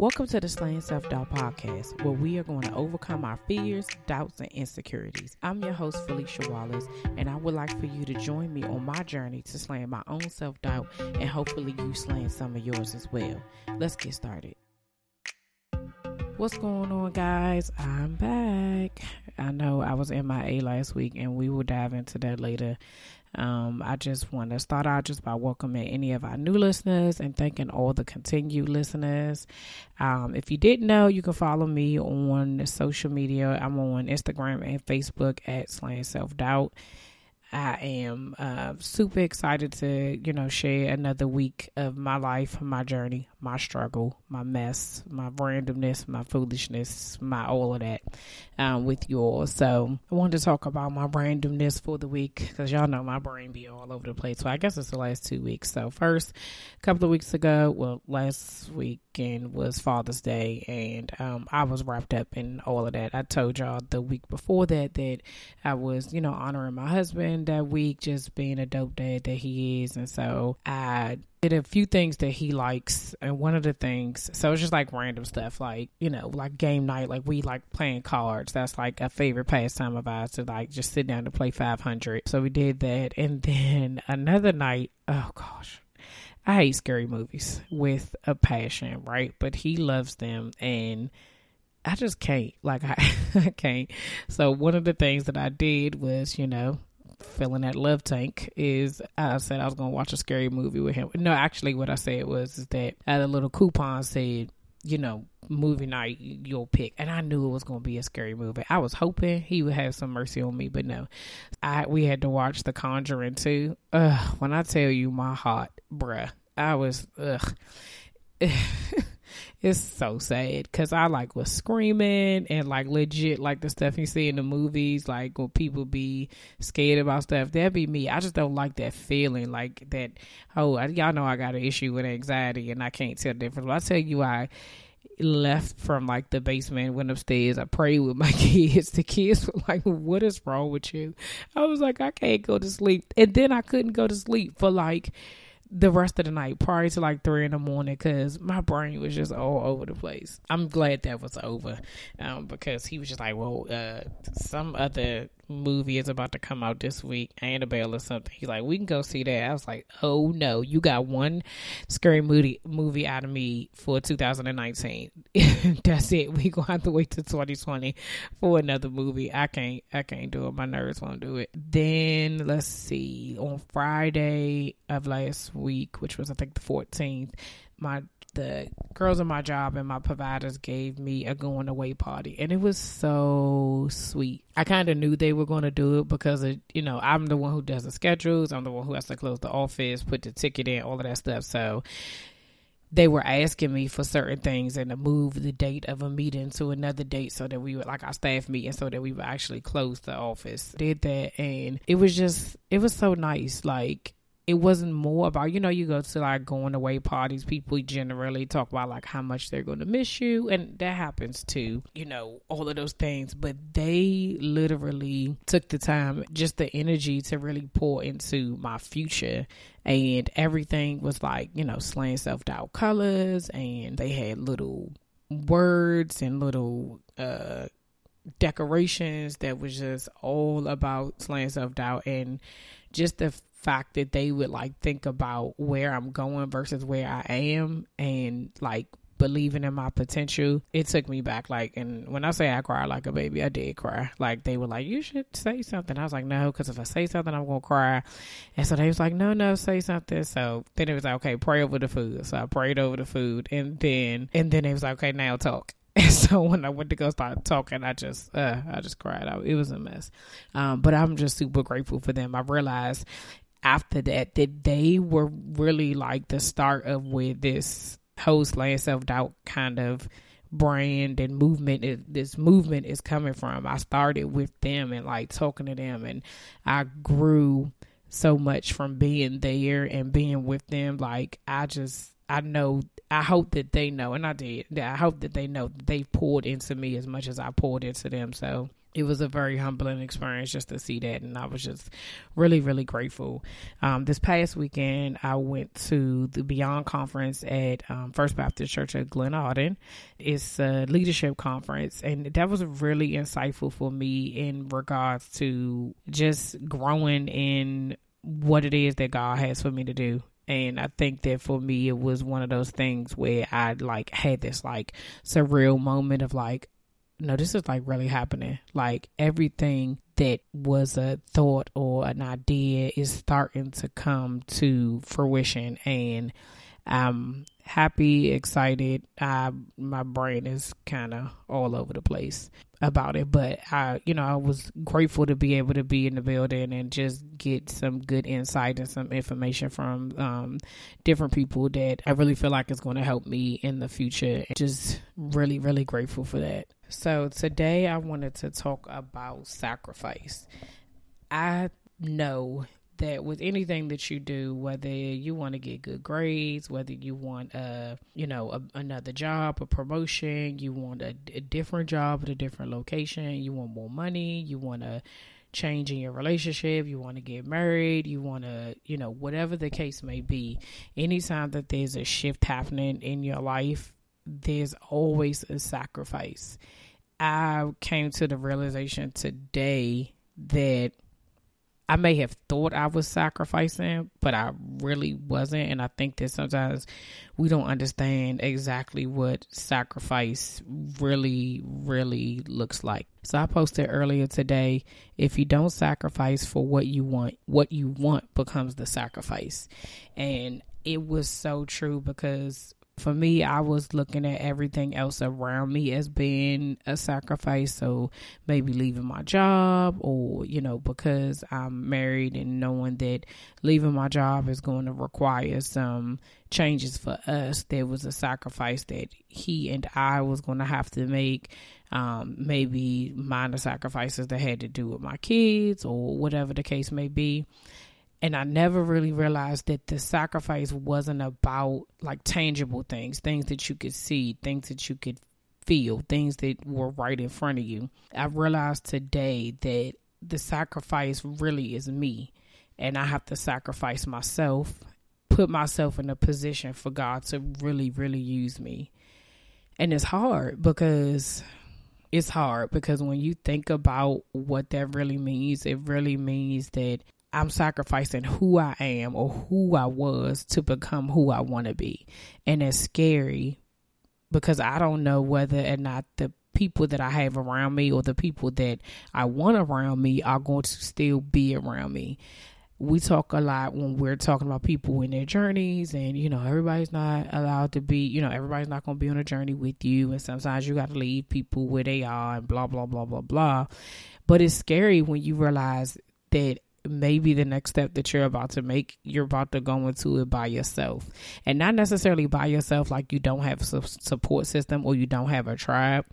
Welcome to the Slaying Self Doubt podcast, where we are going to overcome our fears, doubts, and insecurities. I'm your host, Felicia Wallace, and I would like for you to join me on my journey to slaying my own self doubt and hopefully you slaying some of yours as well. Let's get started. What's going on, guys? I'm back. I know I was MIA last week, and we will dive into that later. Um, I just want to start out just by welcoming any of our new listeners and thanking all the continued listeners. Um, if you didn't know, you can follow me on social media. I'm on Instagram and Facebook at Slaying Self Doubt. I am uh, super excited to, you know, share another week of my life, my journey, my struggle, my mess, my randomness, my foolishness, my all of that um, with you all. So I wanted to talk about my randomness for the week because y'all know my brain be all over the place. So I guess it's the last two weeks. So first, a couple of weeks ago, well, last weekend was Father's Day, and um, I was wrapped up in all of that. I told y'all the week before that that I was, you know, honoring my husband that week, just being a dope dad that he is. And so I did a few things that he likes. And one of the things, so it's just like random stuff, like, you know, like game night, like we like playing cards. That's like a favorite pastime of ours to like just sit down to play 500. So we did that. And then another night, oh gosh. I hate scary movies with a passion, right? But he loves them and I just can't. Like I, I can't. So one of the things that I did was, you know, filling that love tank is I said I was gonna watch a scary movie with him. No, actually, what I said was is that I had a little coupon said, you know, movie night you'll pick, and I knew it was gonna be a scary movie. I was hoping he would have some mercy on me, but no, I we had to watch The Conjuring too. Ugh, when I tell you my heart, bruh, I was ugh. it's so sad because I like was screaming and like legit like the stuff you see in the movies, like when people be scared about stuff. That'd be me. I just don't like that feeling like that. Oh, I, y'all know I got an issue with anxiety and I can't tell the difference. But I tell you, I left from like the basement, went upstairs. I prayed with my kids. The kids were like, "What is wrong with you?" I was like, "I can't go to sleep," and then I couldn't go to sleep for like the rest of the night prior to like three in the morning because my brain was just all over the place. I'm glad that was over um, because he was just like, well, uh, some other movie is about to come out this week, Annabelle or something. He's like, we can go see that. I was like, oh no, you got one scary movie movie out of me for 2019. That's it. We gonna have to wait till 2020 for another movie. I can't, I can't do it. My nerves won't do it. Then let's see. On Friday of last week, which was I think the 14th, my the girls in my job and my providers gave me a going away party and it was so sweet. I kind of knew they were going to do it because of, you know, I'm the one who does the schedules, I'm the one who has to close the office, put the ticket in, all of that stuff. So they were asking me for certain things and to move the date of a meeting to another date so that we would like our staff meeting so that we would actually close the office. Did that and it was just it was so nice. Like it wasn't more about you know you go to like going away parties people generally talk about like how much they're going to miss you and that happens too you know all of those things. But they literally took the time just the energy to really pour into my future. And everything was like you know slaying self-doubt colors and they had little words and little uh decorations that was just all about slaying self-doubt. And just the fact that they would like think about where I'm going versus where I am and like believing in my potential, it took me back. Like, and when I say I cried like a baby, I did cry. Like, they were like, you should say something. I was like, no, because if I say something, I'm going to cry. And so they was like, no, no, say something. So then it was like, okay, pray over the food. So I prayed over the food. And then, and then it was like, okay, now talk. And so when I went to go start talking, I just, uh, I just cried out. It was a mess. Um, but I'm just super grateful for them. I realized after that that they were really like the start of where this whole slaying self doubt kind of brand and movement is, this movement is coming from. I started with them and like talking to them and I grew so much from being there and being with them. Like I just I know I hope that they know and I did. I hope that they know that they poured into me as much as I poured into them. So it was a very humbling experience just to see that and i was just really really grateful um, this past weekend i went to the beyond conference at um, first baptist church at Glenarden. it's a leadership conference and that was really insightful for me in regards to just growing in what it is that god has for me to do and I think that for me, it was one of those things where I like had this like surreal moment of like, no, this is like really happening. Like everything that was a thought or an idea is starting to come to fruition. And I'm happy, excited. I, my brain is kind of all over the place about it, but I, you know, I was grateful to be able to be in the building and just get some good insight and some information from um, different people that I really feel like is going to help me in the future. Just really, really grateful for that. So today I wanted to talk about sacrifice. I know that with anything that you do, whether you want to get good grades, whether you want a you know a, another job, a promotion, you want a, a different job at a different location, you want more money, you want to change in your relationship, you want to get married, you want to, you know, whatever the case may be, anytime that there's a shift happening in your life, there's always a sacrifice. I came to the realization today that I may have thought I was sacrificing, but I really wasn't. And I think that sometimes we don't understand exactly what sacrifice really, really looks like. So I posted earlier today if you don't sacrifice for what you want, what you want becomes the sacrifice. And it was so true because for me, I was looking at everything else around me as being a sacrifice. So maybe leaving my job, or, you know, because I'm married and knowing that leaving my job is going to require some changes for us, there was a sacrifice that he and I was going to have to make. Um, maybe minor sacrifices that had to do with my kids or whatever the case may be. And I never really realized that the sacrifice wasn't about like tangible things, things that you could see, things that you could feel, things that were right in front of you. I realized today that the sacrifice really is me. And I have to sacrifice myself, put myself in a position for God to really, really use me. And it's hard because it's hard because when you think about what that really means, it really means that I'm sacrificing who I am or who I was to become who I want to be. And it's scary because I don't know whether or not the people that I have around me or the people that I want around me are going to still be around me. We talk a lot when we're talking about people in their journeys, and you know, everybody's not allowed to be, you know, everybody's not going to be on a journey with you, and sometimes you got to leave people where they are, and blah, blah, blah, blah, blah. But it's scary when you realize that maybe the next step that you're about to make, you're about to go into it by yourself. And not necessarily by yourself, like you don't have a support system or you don't have a tribe,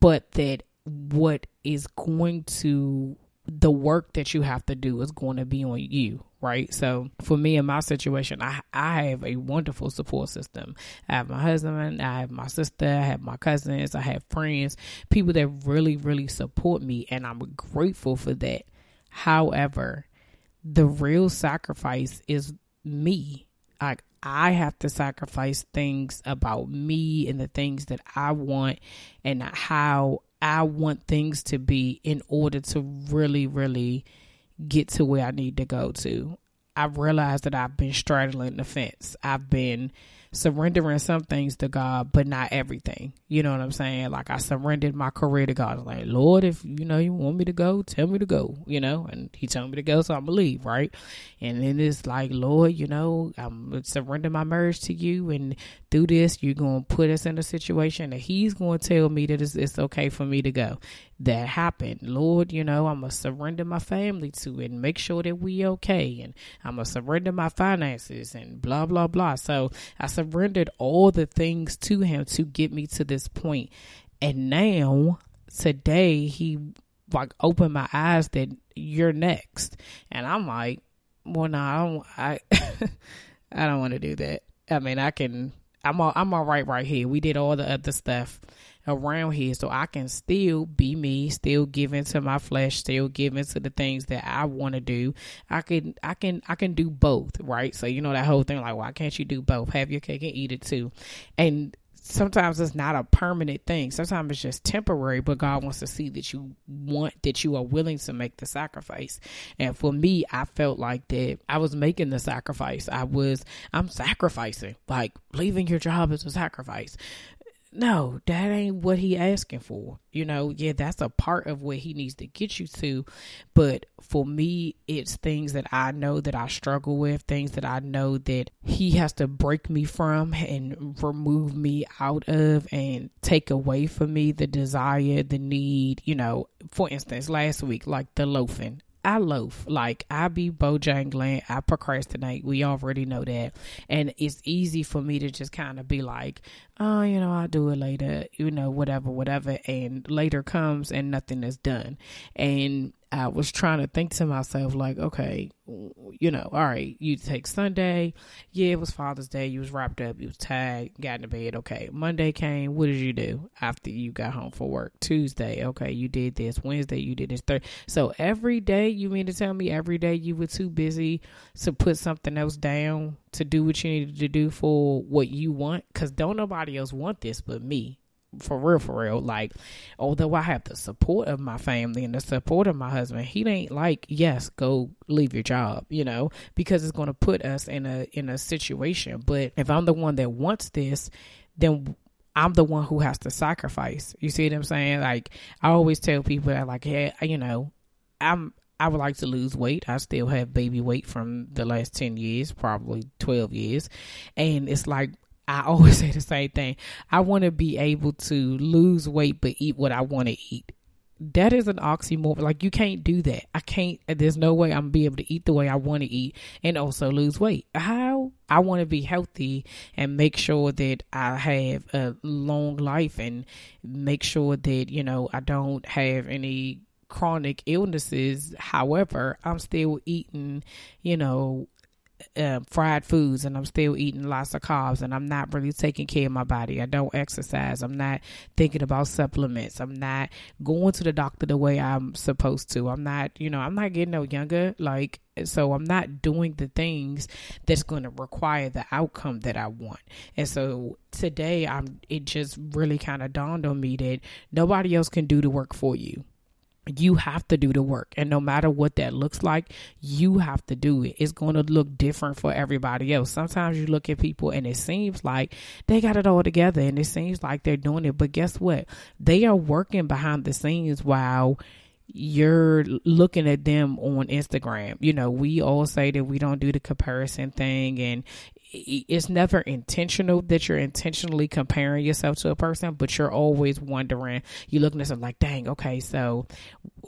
but that what is going to, the work that you have to do is going to be on you, right? So for me in my situation, I I have a wonderful support system. I have my husband, I have my sister, I have my cousins, I have friends, people that really really support me, and I'm grateful for that. However, the real sacrifice is me. Like I have to sacrifice things about me and the things that I want and how I want things to be in order to really, really get to where I need to go to. I've realized that I've been straddling the fence. I've been surrendering some things to God, but not everything. You know what I'm saying? Like I surrendered my career to God. like, Lord, if you know you want me to go, tell me to go, you know, and he told me to go, so I'm gonna leave, right? And then it's like, Lord, you know, I'm surrender my marriage to you and through this you're gonna put us in a situation that he's gonna tell me that it's, it's okay for me to go. That happened. Lord, you know, I'm gonna surrender my family to it and make sure that we okay and I'm gonna surrender my finances and blah blah blah. So I surrendered all the things to him to get me to this point. And now today he like opened my eyes that you're next. And I'm like, well no, I don't I I don't want to do that. I mean I can I'm all, I'm all right right here. We did all the other stuff. Around here so I can still be me, still give into my flesh, still give into the things that I want to do. I can I can I can do both, right? So you know that whole thing like why can't you do both? Have your cake and eat it too. And sometimes it's not a permanent thing. Sometimes it's just temporary, but God wants to see that you want, that you are willing to make the sacrifice. And for me, I felt like that I was making the sacrifice. I was, I'm sacrificing. Like leaving your job is a sacrifice no, that ain't what he asking for. You know, yeah, that's a part of what he needs to get you to. But for me, it's things that I know that I struggle with, things that I know that he has to break me from and remove me out of and take away from me the desire, the need, you know, for instance, last week, like the loafing. I loaf. Like I be bojangling, I procrastinate. We already know that. And it's easy for me to just kind of be like, oh, you know, I'll do it later, you know, whatever, whatever. And later comes and nothing is done. And I was trying to think to myself, like, okay, you know, all right, you take Sunday. Yeah, it was Father's Day. You was wrapped up. You was tired. Got into bed. Okay. Monday came. What did you do after you got home from work? Tuesday. Okay. You did this. Wednesday. You did this. Third. So every day, you mean to tell me every day you were too busy to put something else down to do what you needed to do for what you want? Because don't nobody else want this but me for real, for real. Like, although I have the support of my family and the support of my husband, he ain't like, yes, go leave your job, you know, because it's going to put us in a in a situation. But if I'm the one that wants this, then I'm the one who has to sacrifice. You see what I'm saying? Like, I always tell people that, like, hey, you know, I'm I would like to lose weight. I still have baby weight from the last 10 years, probably 12 years. And it's like I always say the same thing. I want to be able to lose weight but eat what I want to eat. That is an oxymoron. Like you can't do that. I can't. There's no way I'm be able to eat the way I want to eat and also lose weight. How? I want to be healthy and make sure that I have a long life and make sure that you know I don't have any chronic illnesses. However, I'm still eating, you know, uh, fried foods and I'm still eating lots of carbs and I'm not really taking care of my body. I don't exercise. I'm not thinking about supplements. I'm not going to the doctor the way I'm supposed to. I'm not, you know, I'm not getting no younger. Like, so I'm not doing the things that's going to require the outcome that I want. And so today I'm, it just really kind of dawned on me that nobody else can do the work for you you have to do the work. And no matter what that looks like you have to do it. It's going to look different for everybody else. Sometimes you look at people and it seems like they got it all together and it seems like they're doing it. But guess what? They are working behind the scenes while you're looking at them on Instagram. You know, we all say that we don't do the comparison thing and it's never intentional that you're intentionally comparing yourself to a person, but you're always wondering, you're looking at something like, dang, okay, so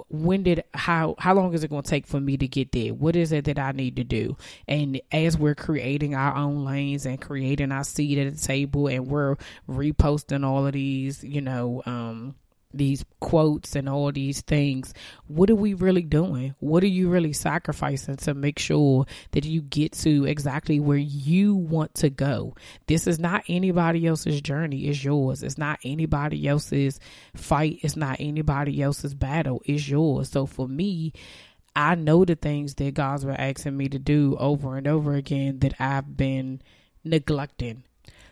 when did, how, how long is it going to take for me to get there? What is it that I need to do? And as we're creating our own lanes and creating our seat at the table and we're reposting all of these, you know, um, these quotes and all these things, what are we really doing? What are you really sacrificing to make sure that you get to exactly where you want to go? This is not anybody else's journey, it's yours. It's not anybody else's fight, it's not anybody else's battle, it's yours. So for me, I know the things that God's been asking me to do over and over again that I've been neglecting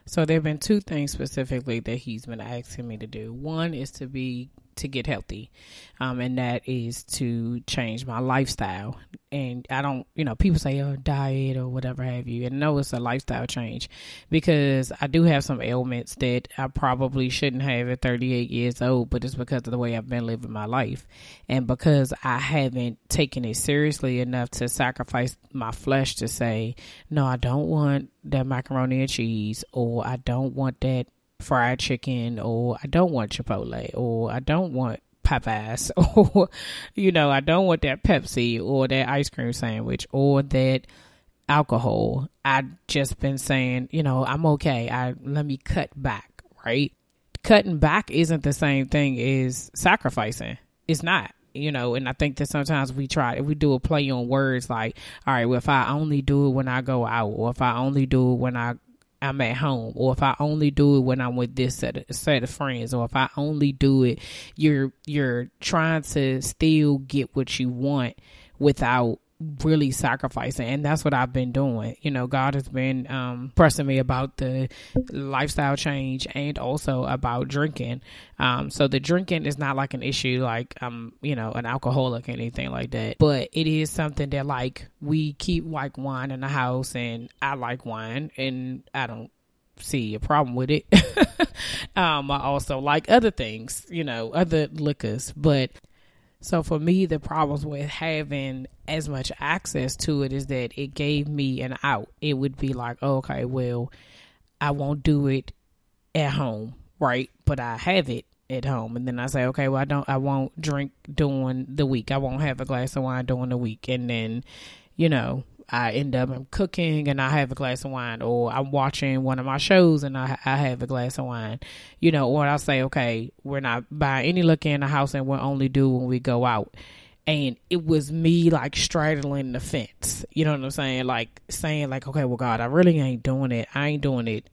so there have been two things specifically that he's been asking me to do. One is to be to get healthy, um, and that is to change my lifestyle. And I don't, you know, people say, oh, diet or whatever have you. And no, it's a lifestyle change because I do have some ailments that I probably shouldn't have at 38 years old, but it's because of the way I've been living my life. And because I haven't taken it seriously enough to sacrifice my flesh to say, no, I don't want that macaroni and cheese, or I don't want that fried chicken or I don't want Chipotle or I don't want Popeyes or you know I don't want that Pepsi or that ice cream sandwich or that alcohol. I just been saying, you know, I'm okay. I let me cut back, right? Cutting back isn't the same thing as sacrificing. It's not you know, and I think that sometimes we try, we do a play on words like, all right, well, if I only do it when I go out, or if I only do it when I I'm at home, or if I only do it when I'm with this set of, set of friends, or if I only do it, you're you're trying to still get what you want without really sacrificing and that's what I've been doing. You know, God has been um pressing me about the lifestyle change and also about drinking. Um so the drinking is not like an issue like I'm, you know, an alcoholic or anything like that. But it is something that like we keep like wine in the house and I like wine and I don't see a problem with it. um I also like other things, you know, other liquors, but so for me, the problems with having as much access to it is that it gave me an out. It would be like, okay, well, I won't do it at home, right? But I have it at home, and then I say, okay, well, I don't, I won't drink during the week. I won't have a glass of wine during the week, and then, you know, I end up cooking and I have a glass of wine, or I'm watching one of my shows and I, I have a glass of wine, you know, or I say, okay, we're not buying any liquor in the house and we'll only do when we go out. And it was me like straddling the fence, you know what I'm saying? Like saying like, okay, well, God, I really ain't doing it. I ain't doing it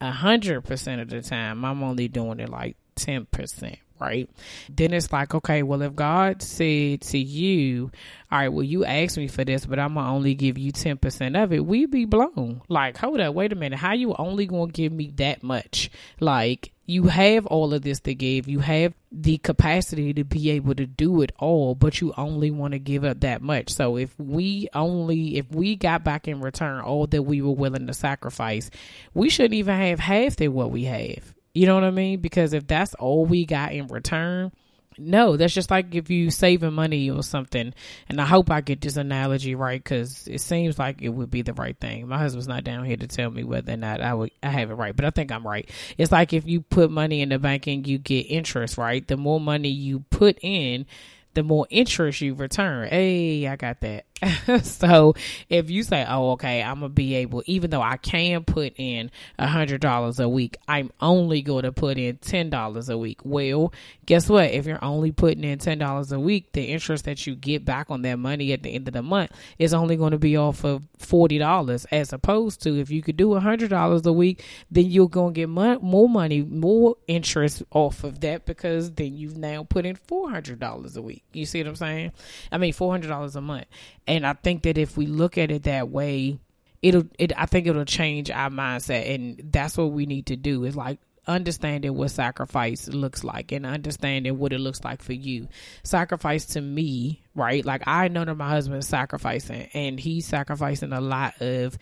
a hundred percent of the time. I'm only doing it like ten percent right? Then it's like, okay, well, if God said to you, all right, well, you asked me for this, but I'm gonna only give you 10% of it, we'd be blown. Like, hold up, wait a minute, how you only gonna give me that much? Like, you have all of this to give, you have the capacity to be able to do it all, but you only want to give up that much. So if we only, if we got back in return all that we were willing to sacrifice, we shouldn't even have half of what we have. You know what I mean? Because if that's all we got in return, no, that's just like if you saving money or something. And I hope I get this analogy right because it seems like it would be the right thing. My husband's not down here to tell me whether or not I would I have it right, but I think I'm right. It's like if you put money in the bank and you get interest, right? The more money you put in, the more interest you return. Hey, I got that. so if you say, oh, okay, I'm gonna be able, even though I can put in a hundred dollars a week, I'm only going to put in ten dollars a week. Well, guess what? If you're only putting in ten dollars a week, the interest that you get back on that money at the end of the month is only going to be off of forty dollars, as opposed to if you could do a hundred dollars a week, then you're gonna get mo- more money, more interest off of that because then you've now put in four hundred dollars a week. You see what I'm saying? I mean, four hundred dollars a month. And I think that if we look at it that way, it'll it I think it'll change our mindset and that's what we need to do is like understanding what sacrifice looks like and understanding what it looks like for you. Sacrifice to me, right? Like I know that my husband's sacrificing and he's sacrificing a lot of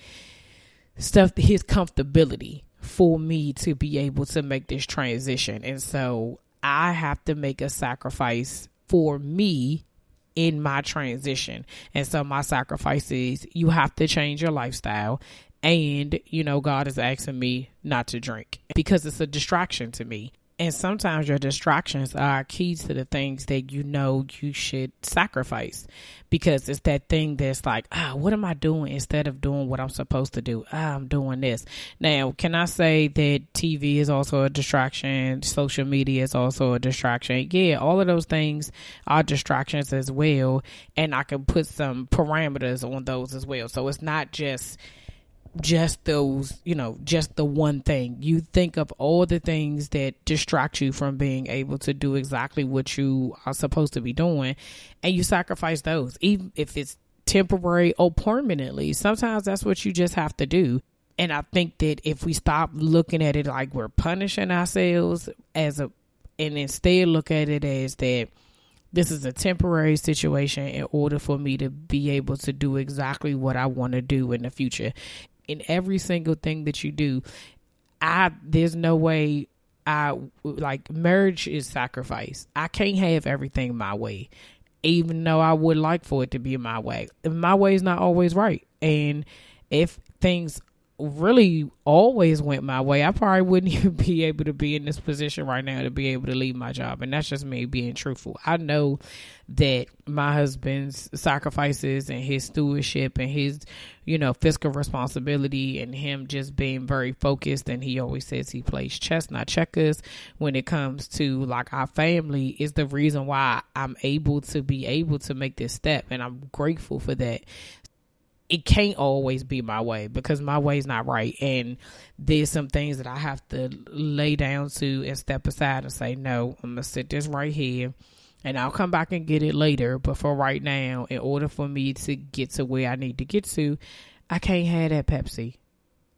stuff his comfortability for me to be able to make this transition. And so I have to make a sacrifice for me in my transition. And so my sacrifice is you have to change your lifestyle. And, you know, God is asking me not to drink because it's a distraction to me. And sometimes your distractions are keys to the things that you know you should sacrifice because it's that thing that's like, ah, what am I doing instead of doing what I'm supposed to do? Ah, I'm doing this. Now, can I say that TV is also a distraction? Social media is also a distraction. Yeah, all of those things are distractions as well. And I can put some parameters on those as well. So it's not just just those, you know, just the one thing. You think of all the things that distract you from being able to do exactly what you are supposed to be doing, and you sacrifice those, even if it's temporary or permanently. Sometimes that's what you just have to do. And I think that if we stop looking at it like we're punishing ourselves as a, and instead look at it as that this is a temporary situation in order for me to be able to do exactly what I want to do in the future in every single thing that you do. I there's no way I like marriage is sacrifice. I can't have everything my way, even though I would like for it to be my way. My way is not always right, and if things really always went my way, I probably wouldn't even be able to be in this position right now to be able to leave my job. And that's just me being truthful. I know that my husband's sacrifices and his stewardship and his, you know, fiscal responsibility and him just being very focused. And he always says he plays chess, not checkers, when it comes to like our family is the reason why I'm able to be able to make this step. And I'm grateful for that. It can't always be my way because my way is not right. And there's some things that I have to lay down to and step aside and say no I'm gonna sit this right here and I'll come back and get it later. But for right now in order for me to get to where I need to get to I can't have that Pepsi.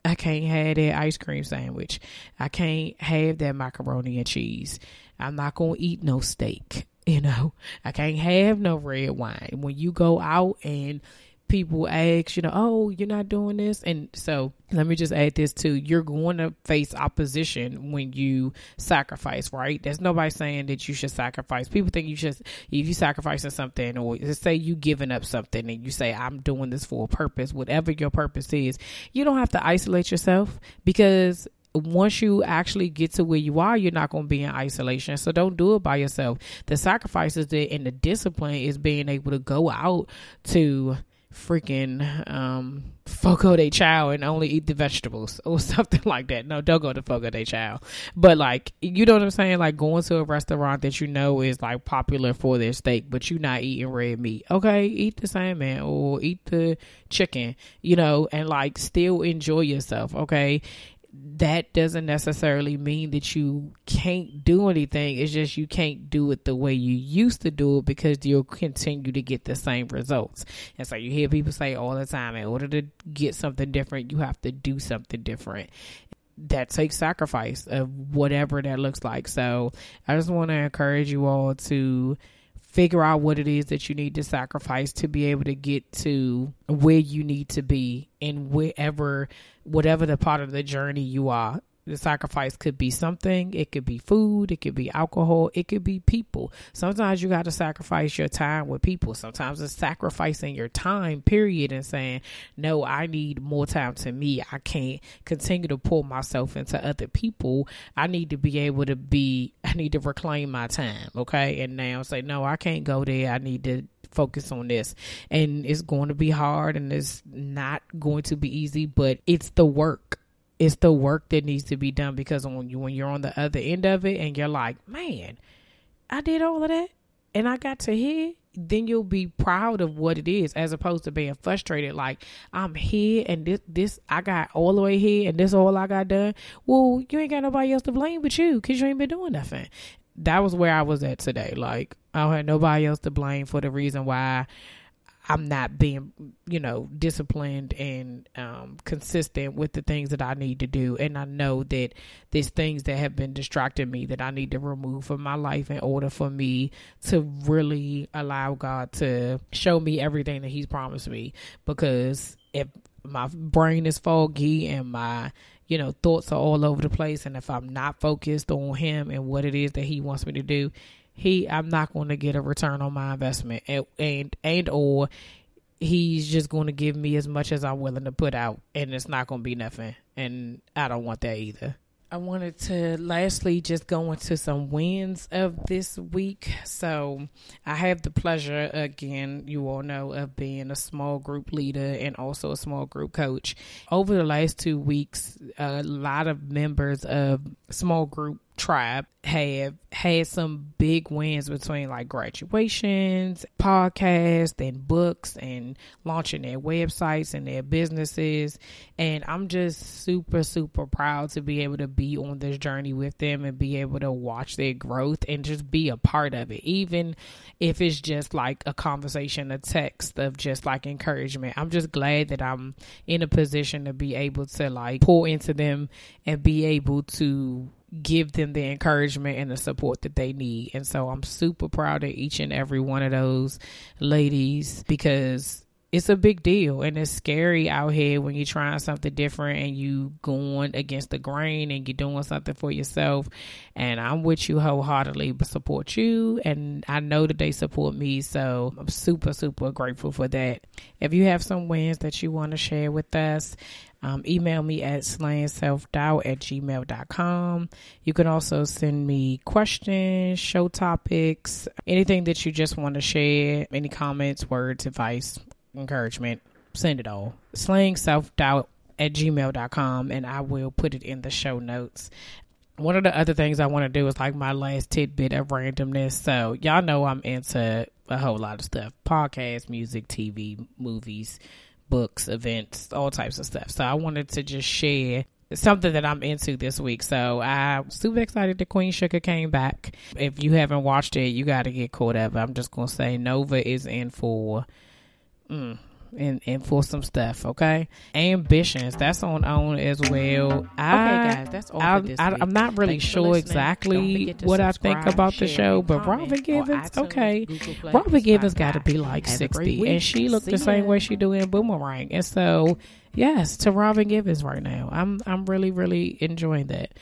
I can't have that ice cream sandwich. I can't have that macaroni and cheese. I'm not gonna eat no steak you know? I can't have no red wine. When you go out and people ask, you know, oh, you're not doing this. And so let me just add this too. You're going to face opposition when you sacrifice, right? There's nobody saying that you should sacrifice. People think you should, if you sacrificing something or let's say you giving up something and you say, I'm doing this for a purpose, whatever your purpose is, you don't have to isolate yourself because once you actually get to where you are, you're not going to be in isolation. So don't do it by yourself. The sacrifices that and the discipline is being able to go out to freaking um Fogo de Chão and only eat the vegetables or something like that. No, don't go to Fogo de Chão. But like you know what I'm saying? Like going to a restaurant that you know is like popular for their steak, but you're not eating red meat. Okay, eat the salmon or eat the chicken, you know, and like still enjoy yourself, okay? That doesn't necessarily mean that you can't do anything. It's just you can't do it the way you used to do it because you'll continue to get the same results. And so you hear people say all the time, in order to get something different, you have to do something different. That takes sacrifice of whatever that looks like. So I just want to encourage you all to figure out what it is that you need to sacrifice to be able to get to where you need to be in wherever whatever the part of the journey you are the sacrifice could be something. It could be food. It could be alcohol. It could be people. Sometimes you got to sacrifice your time with people. Sometimes it's sacrificing your time period and saying no i need more time to me. I can't continue to pull myself into other people. I need to be able to be i need to reclaim my time. Okay? And now say no i can't go there. I need to focus on this. And it's going to be hard and it's not going to be easy but it's the work it's the work that needs to be done because when you when you're on the other end of it and you're like, man, I did all of that and I got to here, then you'll be proud of what it is as opposed to being frustrated like I'm here and this this I got all the way here and this all I got done. Well, you ain't got nobody else to blame but you because you ain't been doing nothing. That was where I was at today. Like I don't have nobody else to blame for the reason why I'm not being, you know, disciplined and um, consistent with the things that I need to do. And I know that there's things that have been distracting me that I need to remove from my life in order for me to really allow God to show me everything that He's promised me. Because if my brain is foggy and my you know thoughts are all over the place and if i'm not focused on him and what it is that he wants me to do he I'm not going to get a return on my investment and and, and or he's just going to give me as much as I'm willing to put out and it's not going to be nothing and I don't want that either. I wanted to lastly just go into some wins of this week. So, I have the pleasure, again, you all know, of being a small group leader and also a small group coach. Over the last two weeks, a lot of members of small group tribe have had some big wins between like graduations, podcasts, and books, and launching their websites and their businesses. And I'm just super, super proud to be able to be on this journey with them and be able to watch their growth and just be a part of it, even if it's just like a conversation, a text of just like encouragement. I'm just glad that I'm in a position to be able to like pour into them and be able to give them the encouragement and the support that they need. And so I'm super proud of each and every one of those ladies because it's a big deal and it's scary out here when you're trying something different and you going against the grain and you're doing something for yourself. And i'm with you wholeheartedly but support you. And i know that they support me so i'm super super grateful for that. If you have some wins that you want to share with us um, email me at slayingselfdoubt at gmail.com. You can also send me questions, show topics, anything that you just want to share, any comments, words, advice, encouragement, send it all. Slaying self doubt at gmail.com and I will put it in the show notes. One of the other things I want to do is like my last tidbit of randomness. So, y'all know I'm into a whole lot of stuff podcasts, music, TV, movies, books, events, all types of stuff. So I wanted to just share something that I'm into this week. So I'm super excited that Queen Sugar came back. If you haven't watched it, you got to get caught up. I'm just gonna say Nova is in for. Mm, and, and for some stuff, okay? Ambitions, that's on OWN as well. I, okay, guys, that's all I, for this I, week. am not really Thanks sure exactly what I think about the show, but Robin on Givens, iTunes, okay. Play, Robin Givens got to be like Have 60, and she looked See the same ya. way she do in Boomerang. And so, yes, to Robin Givens right now. I'm I'm really really enjoying that.